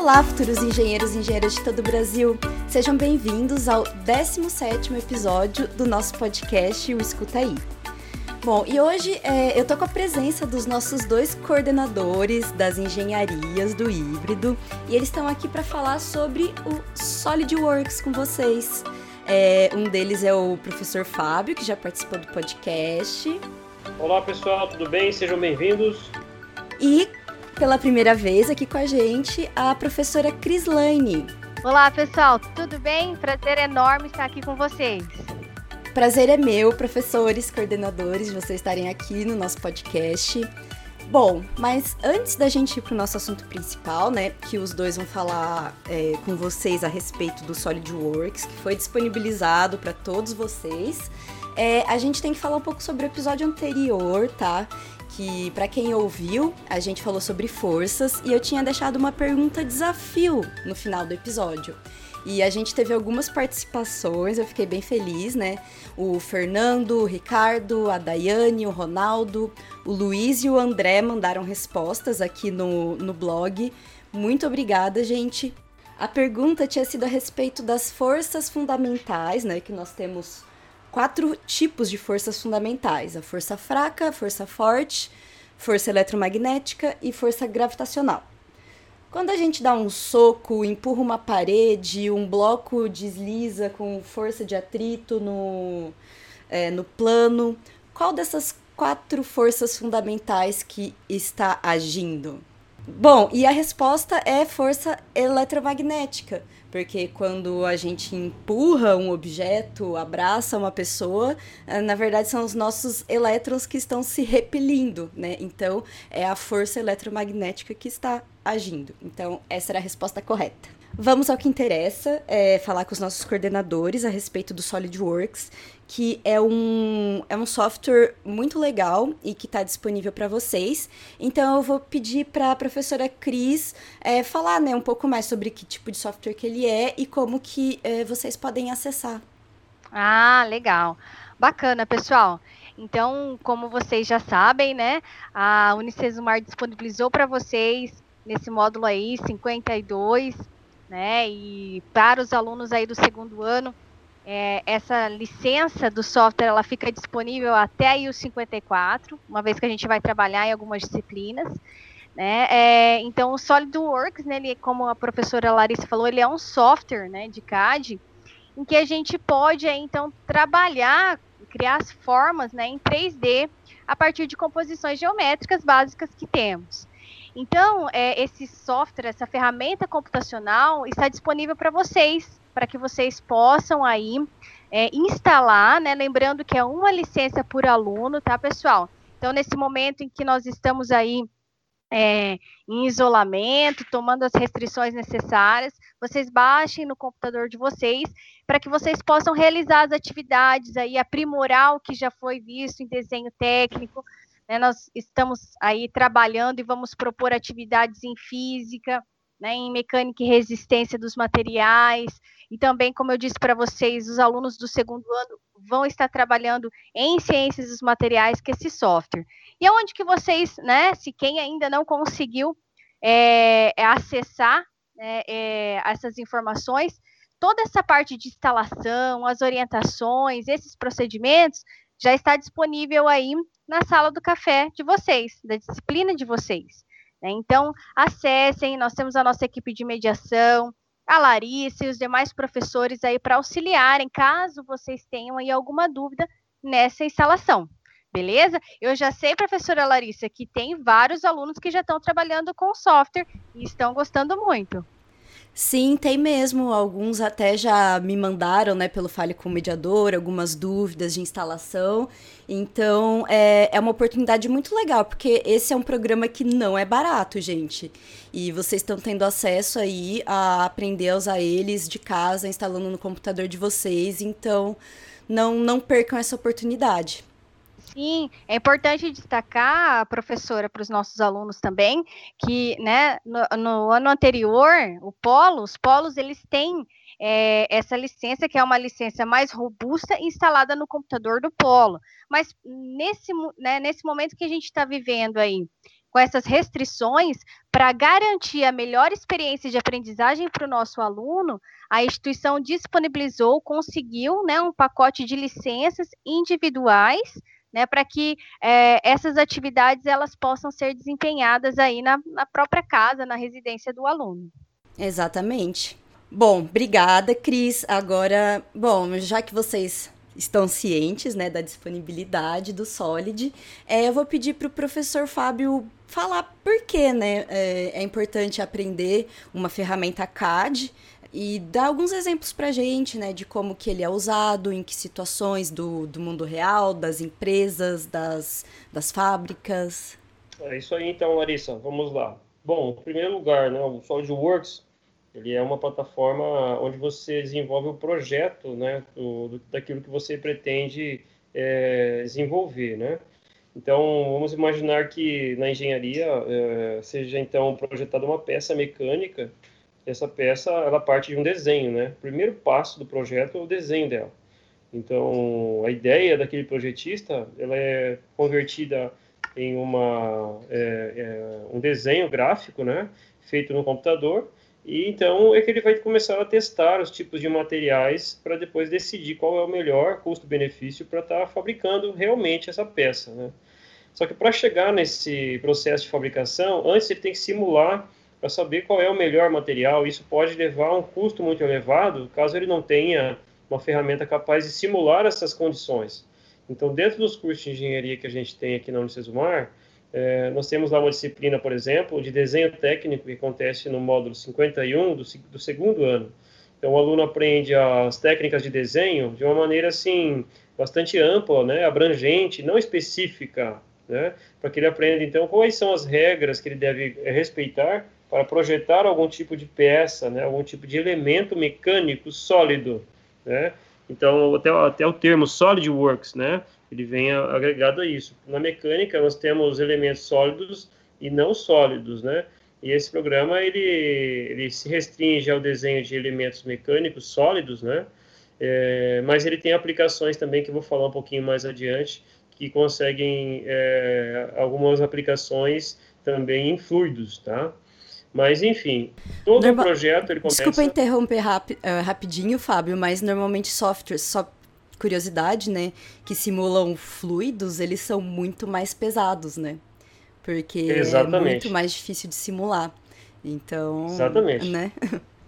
Olá, futuros engenheiros e engenheiras de todo o Brasil! Sejam bem-vindos ao 17º episódio do nosso podcast O Escuta Aí. Bom, e hoje é, eu tô com a presença dos nossos dois coordenadores das engenharias do híbrido e eles estão aqui para falar sobre o SolidWorks com vocês. É, um deles é o professor Fábio, que já participou do podcast. Olá pessoal, tudo bem? Sejam bem-vindos. E pela primeira vez aqui com a gente a professora Crislaine. Olá pessoal, tudo bem? Prazer enorme estar aqui com vocês. Prazer é meu, professores, coordenadores, de vocês estarem aqui no nosso podcast. Bom, mas antes da gente ir para o nosso assunto principal, né, que os dois vão falar é, com vocês a respeito do SolidWorks, que foi disponibilizado para todos vocês, é, a gente tem que falar um pouco sobre o episódio anterior, tá? Que para quem ouviu, a gente falou sobre forças e eu tinha deixado uma pergunta desafio no final do episódio. E a gente teve algumas participações, eu fiquei bem feliz, né? O Fernando, o Ricardo, a Daiane, o Ronaldo, o Luiz e o André mandaram respostas aqui no, no blog. Muito obrigada, gente. A pergunta tinha sido a respeito das forças fundamentais, né? Que nós temos quatro tipos de forças fundamentais: a força fraca, a força forte, força eletromagnética e força gravitacional. Quando a gente dá um soco, empurra uma parede, um bloco desliza com força de atrito no, é, no plano, qual dessas quatro forças fundamentais que está agindo? Bom, e a resposta é força eletromagnética, porque quando a gente empurra um objeto, abraça uma pessoa, eh, na verdade são os nossos elétrons que estão se repelindo, né? Então é a força eletromagnética que está agindo. Então essa era a resposta correta. Vamos ao que interessa, é falar com os nossos coordenadores a respeito do SolidWorks, que é um, é um software muito legal e que está disponível para vocês. Então eu vou pedir para a professora Cris é, falar né, um pouco mais sobre que tipo de software que ele é e como que é, vocês podem acessar. Ah, legal. Bacana, pessoal. Então, como vocês já sabem, né, a Unicesumar disponibilizou para vocês nesse módulo aí 52 né? E para os alunos aí do segundo ano, é, essa licença do software ela fica disponível até aí os 54, uma vez que a gente vai trabalhar em algumas disciplinas. Né? É, então, o SolidWorks, né, ele, como a professora Larissa falou, ele é um software né, de CAD em que a gente pode, então, trabalhar, criar as formas né, em 3D a partir de composições geométricas básicas que temos. Então, é, esse software, essa ferramenta computacional está disponível para vocês, para que vocês possam aí é, instalar, né? Lembrando que é uma licença por aluno, tá, pessoal? Então, nesse momento em que nós estamos aí é, em isolamento, tomando as restrições necessárias, vocês baixem no computador de vocês para que vocês possam realizar as atividades aí, aprimorar o que já foi visto em desenho técnico, né, nós estamos aí trabalhando e vamos propor atividades em física, né, em mecânica e resistência dos materiais, e também, como eu disse para vocês, os alunos do segundo ano vão estar trabalhando em ciências dos materiais, que é esse software. E aonde que vocês, né, se quem ainda não conseguiu é, é acessar né, é, essas informações, toda essa parte de instalação, as orientações, esses procedimentos, já está disponível aí na sala do café de vocês, da disciplina de vocês. Né? Então, acessem, nós temos a nossa equipe de mediação, a Larissa e os demais professores aí para auxiliarem, caso vocês tenham aí alguma dúvida nessa instalação. Beleza? Eu já sei, professora Larissa, que tem vários alunos que já estão trabalhando com o software e estão gostando muito. Sim, tem mesmo. Alguns até já me mandaram, né, pelo Fale com o Mediador, algumas dúvidas de instalação. Então, é, é uma oportunidade muito legal, porque esse é um programa que não é barato, gente. E vocês estão tendo acesso aí a aprender a usar eles de casa, instalando no computador de vocês. Então, não, não percam essa oportunidade. Sim, é importante destacar, professora, para os nossos alunos também, que né, no, no, ano anterior, o Polo, os polos, eles têm é, essa licença, que é uma licença mais robusta, instalada no computador do Polo. Mas nesse, né, nesse momento que a gente está vivendo aí, com essas restrições, para garantir a melhor experiência de aprendizagem para o nosso aluno, a instituição disponibilizou, conseguiu né, um pacote de licenças individuais né, para que é, essas atividades elas possam ser desempenhadas aí na, na própria casa, na residência do aluno. Exatamente. Bom, obrigada, Cris. Agora, bom, já que vocês estão cientes né, da disponibilidade do Solid, é, eu vou pedir para o professor Fábio falar por que né, é, é importante aprender uma ferramenta CAD e dar alguns exemplos para a gente, né, de como que ele é usado, em que situações do, do mundo real, das empresas, das, das fábricas. É isso aí então, Larissa, vamos lá. Bom, em primeiro lugar, né, o SolidWorks, ele é uma plataforma onde você desenvolve o projeto, né, do daquilo que você pretende é, desenvolver, né. Então, vamos imaginar que na engenharia é, seja então projetada uma peça mecânica essa peça ela parte de um desenho, né? O primeiro passo do projeto é o desenho dela. Então, a ideia daquele projetista ela é convertida em uma, é, é, um desenho gráfico, né? Feito no computador. E então é que ele vai começar a testar os tipos de materiais para depois decidir qual é o melhor custo-benefício para estar tá fabricando realmente essa peça, né? Só que para chegar nesse processo de fabricação, antes ele tem que simular para saber qual é o melhor material. Isso pode levar a um custo muito elevado, caso ele não tenha uma ferramenta capaz de simular essas condições. Então, dentro dos cursos de engenharia que a gente tem aqui na Unicesumar, é, nós temos lá uma disciplina, por exemplo, de desenho técnico que acontece no módulo 51 do, do segundo ano. Então, o aluno aprende as técnicas de desenho de uma maneira, assim, bastante ampla, né, abrangente, não específica, né, para que ele aprenda, então, quais são as regras que ele deve respeitar para projetar algum tipo de peça, né, algum tipo de elemento mecânico sólido, né? Então, até, até o termo SolidWorks, né, ele vem agregado a isso. Na mecânica, nós temos elementos sólidos e não sólidos, né? E esse programa, ele, ele se restringe ao desenho de elementos mecânicos sólidos, né? É, mas ele tem aplicações também, que eu vou falar um pouquinho mais adiante, que conseguem é, algumas aplicações também em fluidos, tá? Mas, enfim, todo Norma... o projeto ele começa... Desculpa interromper rap... uh, rapidinho, Fábio, mas normalmente softwares, só curiosidade, né, que simulam fluidos, eles são muito mais pesados, né? Porque Exatamente. é muito mais difícil de simular. Então, Exatamente. né?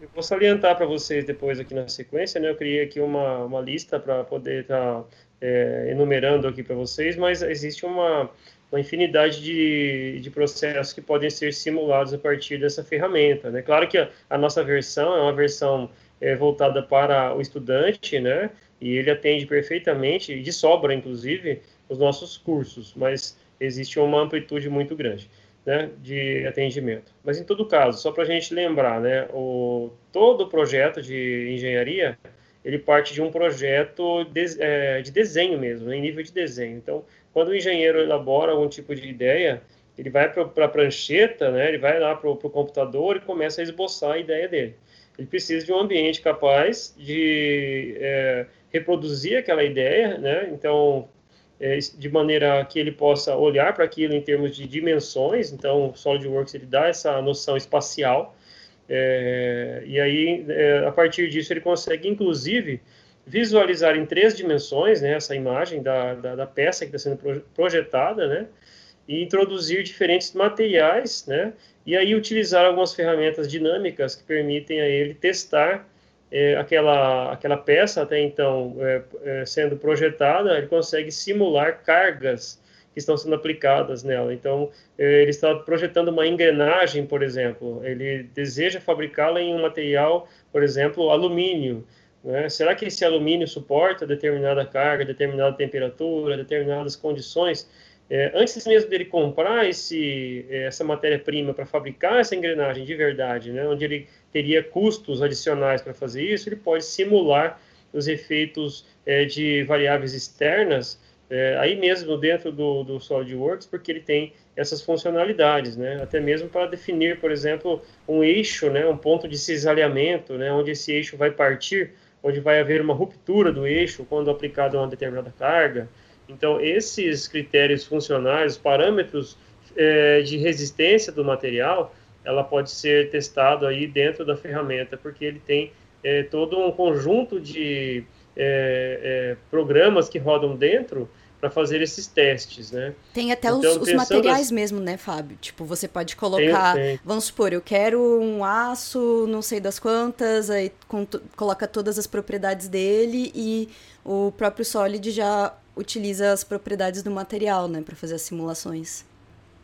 Eu vou salientar para vocês depois aqui na sequência, né? Eu criei aqui uma, uma lista para poder estar tá, é, enumerando aqui para vocês, mas existe uma uma infinidade de, de processos que podem ser simulados a partir dessa ferramenta. Né? Claro que a, a nossa versão é uma versão é, voltada para o estudante, né? e ele atende perfeitamente, de sobra, inclusive, os nossos cursos, mas existe uma amplitude muito grande né, de atendimento. Mas, em todo caso, só para a gente lembrar, né, o, todo projeto de engenharia, ele parte de um projeto de, é, de desenho mesmo, né, em nível de desenho. Então, quando o engenheiro elabora algum tipo de ideia, ele vai para a prancheta, né, ele vai lá para o computador e começa a esboçar a ideia dele. Ele precisa de um ambiente capaz de é, reproduzir aquela ideia, né, então, é, de maneira que ele possa olhar para aquilo em termos de dimensões, então o SolidWorks ele dá essa noção espacial, é, e aí, é, a partir disso, ele consegue, inclusive, visualizar em três dimensões né, essa imagem da, da, da peça que está sendo projetada, né, e introduzir diferentes materiais, né, e aí utilizar algumas ferramentas dinâmicas que permitem a ele testar é, aquela, aquela peça até então é, é, sendo projetada, ele consegue simular cargas que estão sendo aplicadas nela. Então, é, ele está projetando uma engrenagem, por exemplo, ele deseja fabricá-la em um material, por exemplo, alumínio. Né? Será que esse alumínio suporta determinada carga, determinada temperatura, determinadas condições? É, antes mesmo dele comprar esse, é, essa matéria-prima para fabricar essa engrenagem de verdade, né, onde ele teria custos adicionais para fazer isso, ele pode simular os efeitos é, de variáveis externas, é, aí mesmo dentro do, do SolidWorks, porque ele tem essas funcionalidades, né, até mesmo para definir, por exemplo, um eixo, né, um ponto de cisalhamento, né, onde esse eixo vai partir onde vai haver uma ruptura do eixo quando aplicado uma determinada carga. Então, esses critérios funcionais, parâmetros é, de resistência do material, ela pode ser testado aí dentro da ferramenta, porque ele tem é, todo um conjunto de é, é, programas que rodam dentro para fazer esses testes, né? Tem até então, os, os materiais assim, mesmo, né, Fábio? Tipo, você pode colocar, tem, tem. vamos supor, eu quero um aço, não sei das quantas, aí coloca todas as propriedades dele e o próprio Solid já utiliza as propriedades do material, né, para fazer as simulações.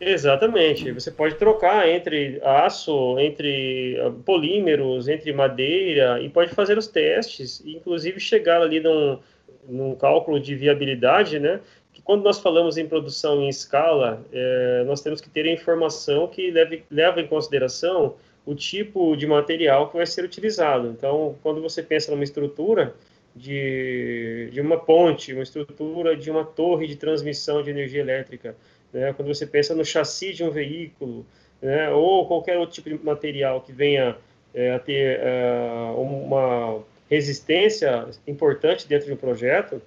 Exatamente. Você pode trocar entre aço, entre ah, polímeros, entre madeira e pode fazer os testes, inclusive chegar ali num, num cálculo de viabilidade, né? Que quando nós falamos em produção em escala, é, nós temos que ter a informação que leve, leva em consideração o tipo de material que vai ser utilizado. Então, quando você pensa numa estrutura de, de uma ponte, uma estrutura de uma torre de transmissão de energia elétrica, né? quando você pensa no chassi de um veículo, né? ou qualquer outro tipo de material que venha é, a ter é, uma resistência importante dentro de um projeto,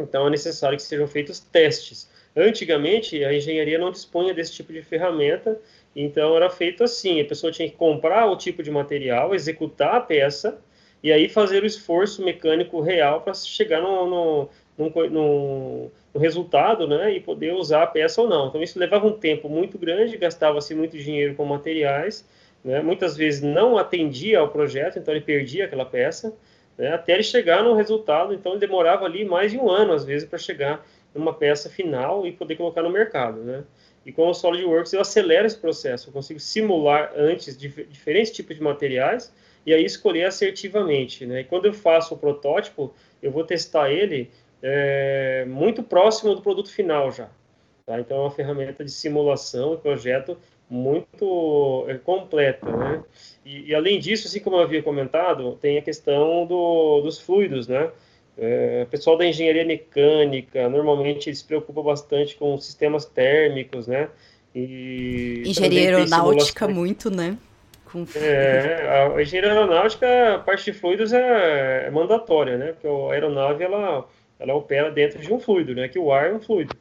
então é necessário que sejam feitos testes. Antigamente, a engenharia não dispunha desse tipo de ferramenta, então era feito assim: a pessoa tinha que comprar o tipo de material, executar a peça e aí fazer o esforço mecânico real para chegar no, no, no, no, resultado né, e poder usar a peça ou não. Então, isso levava um tempo muito grande, gastava-se muito dinheiro com materiais, né, muitas vezes não atendia ao projeto, então ele perdia aquela peça, né, até ele chegar no resultado. Então, ele demorava ali mais de um ano, às vezes, para chegar numa peça final e poder colocar no mercado. Né? E com o SolidWorks eu acelero esse processo, eu consigo simular antes diferentes tipos de materiais e aí escolher assertivamente. Né? E quando eu faço o protótipo, eu vou testar ele é, muito próximo do produto final já. Tá? Então, é uma ferramenta de simulação e projeto muito é, completa, né? E, e, além disso, assim como eu havia comentado, tem a questão do, dos fluidos, né? É, o pessoal da engenharia mecânica, normalmente se preocupam bastante com sistemas térmicos, né? E engenharia aeronáutica muito, né? Com... É, a engenharia aeronáutica, a parte de fluidos é, é mandatória, né? Porque a aeronave, ela ela opera dentro de um fluido, né? Que o ar é um fluido.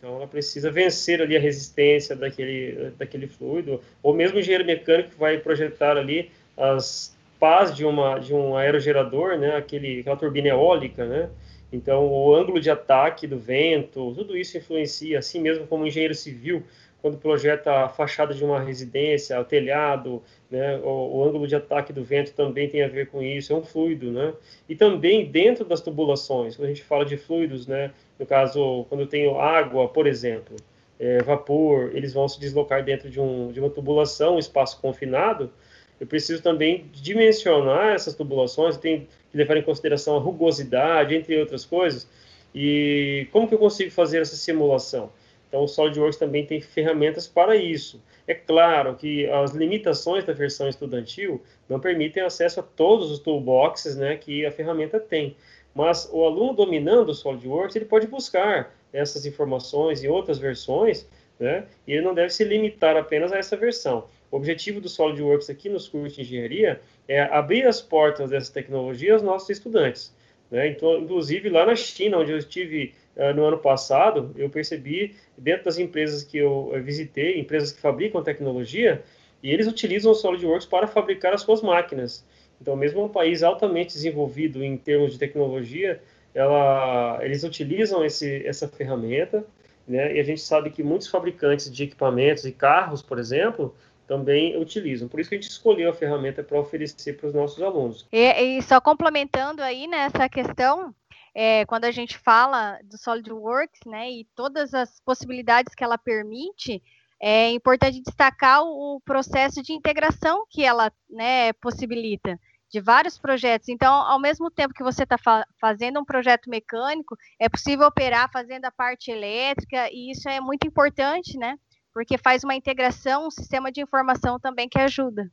Então, ela precisa vencer ali a resistência daquele, daquele fluido, ou mesmo o engenheiro mecânico vai projetar ali as pás de, uma, de um aerogerador, né? Aquele, aquela turbina eólica, né? Então, o ângulo de ataque do vento, tudo isso influencia, assim mesmo como engenheiro civil, quando projeta a fachada de uma residência, o telhado, né, o, o, ângulo de ataque do vento também tem a ver com isso, é um fluido, né? E também dentro das tubulações, quando a gente fala de fluidos, né, no caso, quando eu tenho água, por exemplo, é, vapor, eles vão se deslocar dentro de, um, de uma tubulação, um espaço confinado, eu preciso também dimensionar essas tubulações, tem que levar em consideração a rugosidade, entre outras coisas, e como que eu consigo fazer essa simulação? Então, o SolidWorks também tem ferramentas para isso. É claro que as limitações da versão estudantil não permitem acesso a todos os toolboxes né, que a ferramenta tem. Mas o aluno dominando o SolidWorks, ele pode buscar essas informações em outras versões, né, e ele não deve se limitar apenas a essa versão. O objetivo do SolidWorks aqui nos cursos de engenharia é abrir as portas dessa tecnologia aos nossos estudantes. Né? Então, inclusive lá na China, onde eu estive uh, no ano passado, eu percebi dentro das empresas que eu visitei, empresas que fabricam tecnologia, e eles utilizam o SolidWorks para fabricar as suas máquinas. Então, mesmo um país altamente desenvolvido em termos de tecnologia, ela, eles utilizam esse, essa ferramenta, né? E a gente sabe que muitos fabricantes de equipamentos e carros, por exemplo, também utilizam. Por isso que a gente escolheu a ferramenta para oferecer para os nossos alunos. E, e, só complementando aí nessa questão, é, quando a gente fala do SolidWorks, né, e todas as possibilidades que ela permite, é importante destacar o, processo de integração que ela né, possibilita de vários projetos. Então, ao mesmo tempo que você está fa fazendo um projeto mecânico, é possível operar fazendo a parte elétrica, e isso é muito importante, né? Porque faz uma integração, um sistema de informação também que ajuda.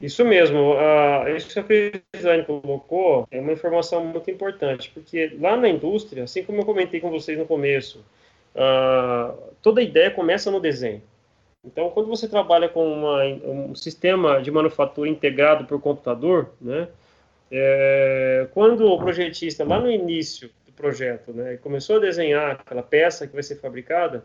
Isso mesmo, uh, isso que a Cristiane colocou é uma informação muito importante, porque lá na indústria, assim como eu comentei com vocês no começo, uh, toda ideia começa no desenho. Então, quando você trabalha com uma, um sistema de manufatura integrado por computador, né, é, quando o projetista, lá no início do projeto, né, começou a desenhar aquela peça que vai ser fabricada,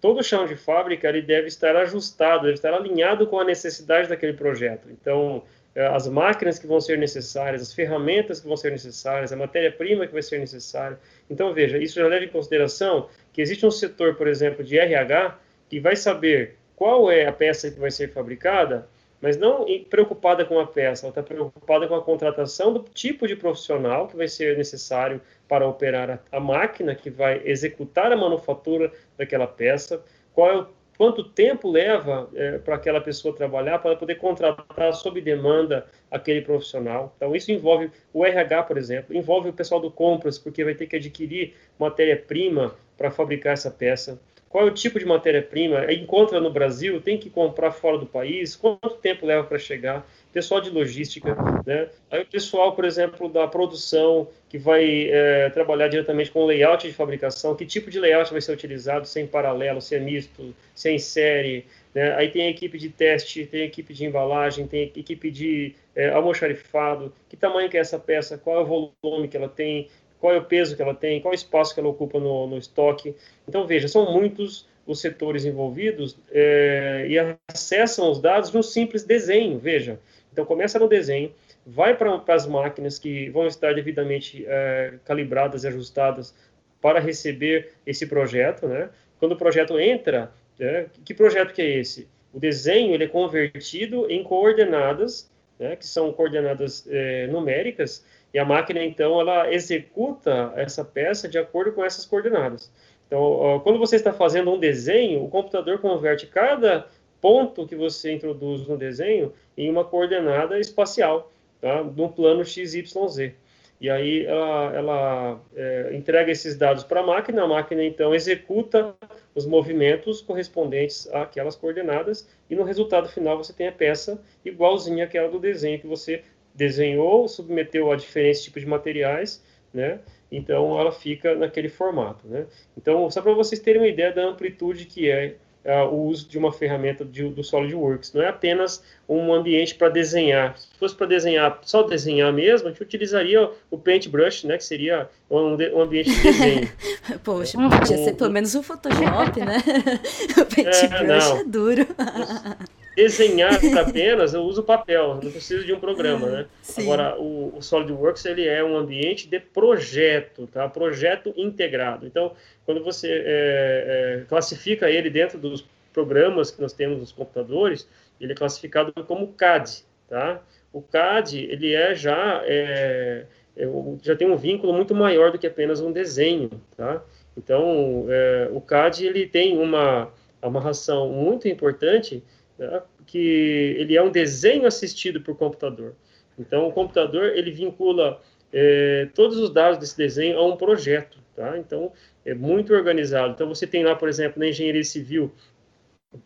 todo chão de fábrica ele deve estar ajustado, deve estar alinhado com a necessidade daquele projeto. Então, é, as máquinas que vão ser necessárias, as ferramentas que vão ser necessárias, a matéria-prima que vai ser necessária. Então, veja, isso já leva em consideração que existe um setor, por exemplo, de RH, que vai saber qual é a peça que vai ser fabricada, mas não preocupada com a peça, ela está preocupada com a contratação do tipo de profissional que vai ser necessário para operar a, máquina que vai executar a manufatura daquela peça, qual é o, quanto tempo leva é, para aquela pessoa trabalhar para poder contratar sob demanda aquele profissional. Então, isso envolve o RH, por exemplo, envolve o pessoal do compras, porque vai ter que adquirir matéria-prima para fabricar essa peça qual é o tipo de matéria-prima, encontra no Brasil, tem que comprar fora do país, quanto tempo leva para chegar, pessoal de logística, né? Aí o pessoal, por exemplo, da produção, que vai é, trabalhar diretamente com layout de fabricação, que tipo de layout vai ser utilizado, sem paralelo, sem misto, sem série, né? Aí tem a equipe de teste, tem a equipe de embalagem, tem a equipe de é, almoxarifado, que tamanho que é essa peça, qual é o volume que ela tem, qual é o peso que ela tem, qual é o espaço que ela ocupa no, no estoque. Então, veja, são muitos os setores envolvidos é, e acessam os dados de um simples desenho, veja. Então, começa no desenho, vai para as máquinas que vão estar devidamente é, calibradas e ajustadas para receber esse projeto, né? Quando o projeto entra, né, que projeto que é esse? O desenho ele é convertido em coordenadas, né, que são coordenadas é, numéricas, e a máquina, então, ela executa essa peça de acordo com essas coordenadas. Então, quando você está fazendo um desenho, o computador converte cada ponto que você introduz no desenho em uma coordenada espacial, tá? no plano XYZ. E aí ela, ela é, entrega esses dados para a máquina, a máquina então executa os movimentos correspondentes àquelas coordenadas, e no resultado final você tem a peça igualzinha àquela do desenho que você desenhou, submeteu a diferentes tipos de materiais, né? Então ela fica naquele formato, né? Então só para vocês terem uma ideia da amplitude que é uh, o uso de uma ferramenta de, do SolidWorks, não é apenas um ambiente para desenhar. Se fosse para desenhar, só desenhar mesmo, a gente utilizaria o Paintbrush, né? Que seria um, um ambiente de desenho. Poxa, podia ser pelo menos o Photoshop, né? o Paintbrush é, é duro desenhar apenas, eu uso papel, não preciso de um programa, né? Sim. Agora, o, o, SolidWorks, ele é um ambiente de projeto, tá? Projeto integrado. Então, quando você é, é, classifica ele dentro dos programas que nós temos nos computadores, ele é classificado como CAD, tá? O CAD, ele é já, é, é já tem um vínculo muito maior do que apenas um desenho, tá? Então, é, o CAD, ele tem uma amarração muito importante né, que ele é um desenho assistido por computador. Então, o computador ele vincula é, todos os dados desse desenho a um projeto, tá? Então, é muito organizado. Então, você tem lá, por exemplo, na engenharia civil,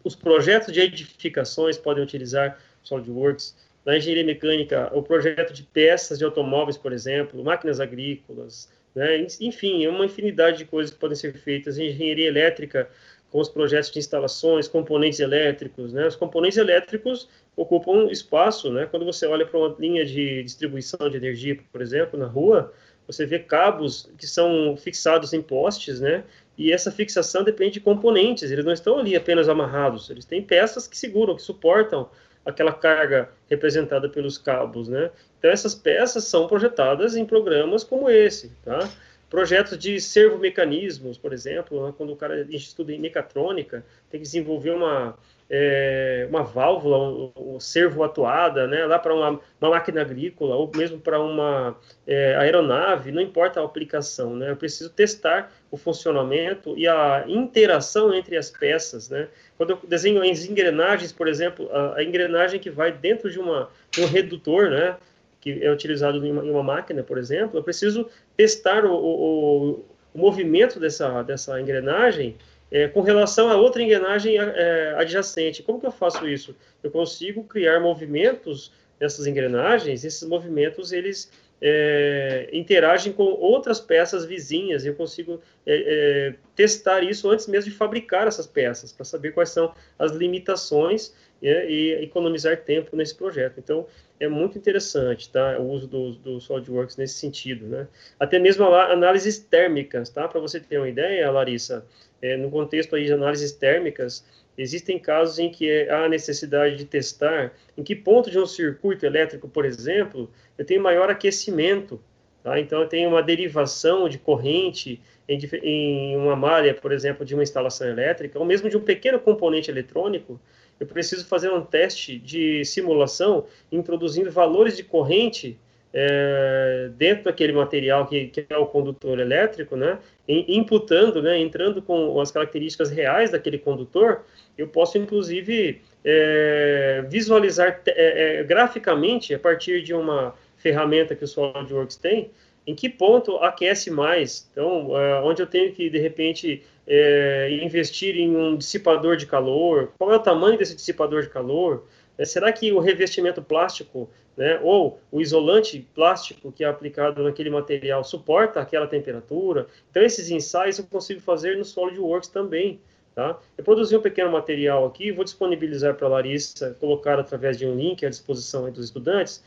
os projetos de edificações podem utilizar SolidWorks. Na engenharia mecânica, o projeto de peças de automóveis, por exemplo, máquinas agrícolas, né? enfim, é uma infinidade de coisas que podem ser feitas. Engenharia elétrica, com os projetos de instalações, componentes elétricos, né? Os componentes elétricos ocupam espaço, né? Quando você olha para uma linha de distribuição de energia, por exemplo, na rua, você vê cabos que são fixados em postes, né? E essa fixação depende de componentes, eles não estão ali apenas amarrados, eles têm peças que seguram, que suportam aquela carga representada pelos cabos, né? Então essas peças são projetadas em programas como esse, tá? Projetos de servomecanismos, por exemplo, né, quando o cara estuda em mecatrônica, tem que desenvolver uma, é, uma válvula, um, um servo atuada, né, lá para uma, uma, máquina agrícola, ou mesmo para uma é, aeronave, não importa a aplicação, né, eu preciso testar o funcionamento e a interação entre as peças, né, quando eu desenho as engrenagens, por exemplo, a, a engrenagem que vai dentro de, uma, de um redutor, né, que é utilizado em uma, em uma máquina, por exemplo, eu preciso testar o, o, o movimento dessa, dessa engrenagem é, com relação a outra engrenagem é, adjacente. Como que eu faço isso? Eu consigo criar movimentos dessas engrenagens, esses movimentos eles é, interagem com outras peças vizinhas, eu consigo é, é, testar isso antes mesmo de fabricar essas peças, para saber quais são as limitações e, e economizar tempo nesse projeto. Então, é muito interessante, tá? O uso do, do SolidWorks nesse sentido, né? Até mesmo análises térmicas, tá? Para você ter uma ideia, Larissa, é, no contexto aí de análises térmicas, existem casos em que há necessidade de testar em que ponto de um circuito elétrico, por exemplo, eu tenho maior aquecimento, tá? Então, eu tenho uma derivação de corrente em, em uma malha, por exemplo, de uma instalação elétrica, ou mesmo de um pequeno componente eletrônico, eu preciso fazer um teste de simulação introduzindo valores de corrente é, dentro daquele material que, que, é o condutor elétrico, né, imputando, né, entrando com as características reais daquele condutor, eu posso inclusive é, visualizar é, é, graficamente a partir de uma ferramenta que o SolidWorks tem, em que ponto aquece mais. Então, é, onde eu tenho que, de repente, é, investir em um dissipador de calor, qual é o tamanho desse dissipador de calor, será que o revestimento plástico, né, ou o isolante plástico que é aplicado naquele material suporta aquela temperatura? Então, esses ensaios eu consigo fazer no SolidWorks também. Tá? Eu produzi um pequeno material aqui, vou disponibilizar para a Larissa, colocar através de um link à disposição dos estudantes,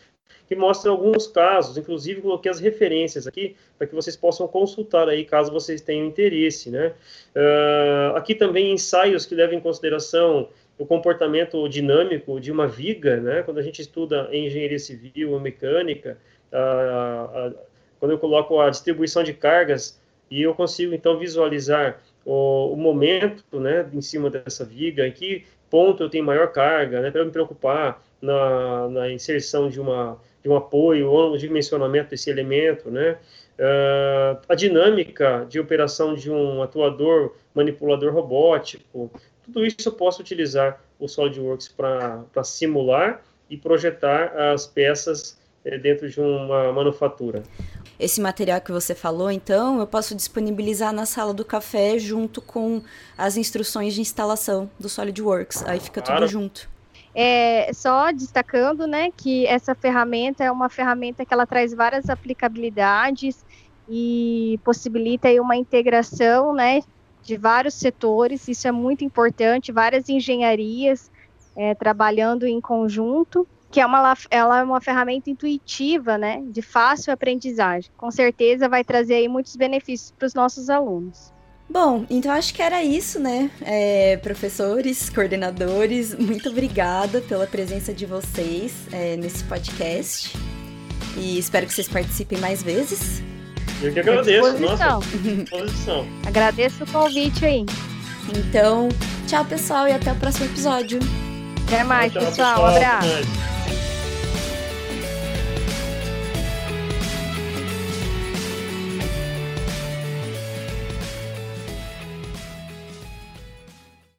que mostra alguns casos, inclusive coloquei as referências aqui para que vocês possam consultar aí caso vocês tenham interesse, né? Uh, aqui também ensaios que levam em consideração o comportamento dinâmico de uma viga, né? Quando a gente estuda engenharia civil ou mecânica, uh, uh, quando eu coloco a distribuição de cargas e eu consigo então visualizar o, o momento, né, em cima dessa viga, em que ponto eu tenho maior carga, né, para eu me preocupar na, na inserção de, uma, de um apoio ou no dimensionamento desse elemento, né? Uh, a dinâmica de operação de um atuador manipulador robótico, tudo isso eu posso utilizar o SolidWorks para simular e projetar as peças eh, dentro de uma manufatura. Esse material que você falou, então, eu posso disponibilizar na sala do café junto com as instruções de instalação do SolidWorks. Aí fica claro. tudo junto. É, só destacando, né, que essa ferramenta é uma ferramenta que ela traz várias aplicabilidades e possibilita aí uma integração, né, de vários setores. Isso é muito importante. Várias engenharias é, trabalhando em conjunto, que é uma, ela é uma ferramenta intuitiva, né, de fácil aprendizagem. Com certeza vai trazer aí muitos benefícios para os nossos alunos. Bom, então acho que era isso, né? É, professores, coordenadores, muito obrigada pela presença de vocês é, nesse podcast. E espero que vocês participem mais vezes. Eu que agradeço, nossa, disposição. Agradeço o convite aí. Então, tchau pessoal e até o próximo episódio. Até mais, tchau, pessoal. pessoal. Um abraço.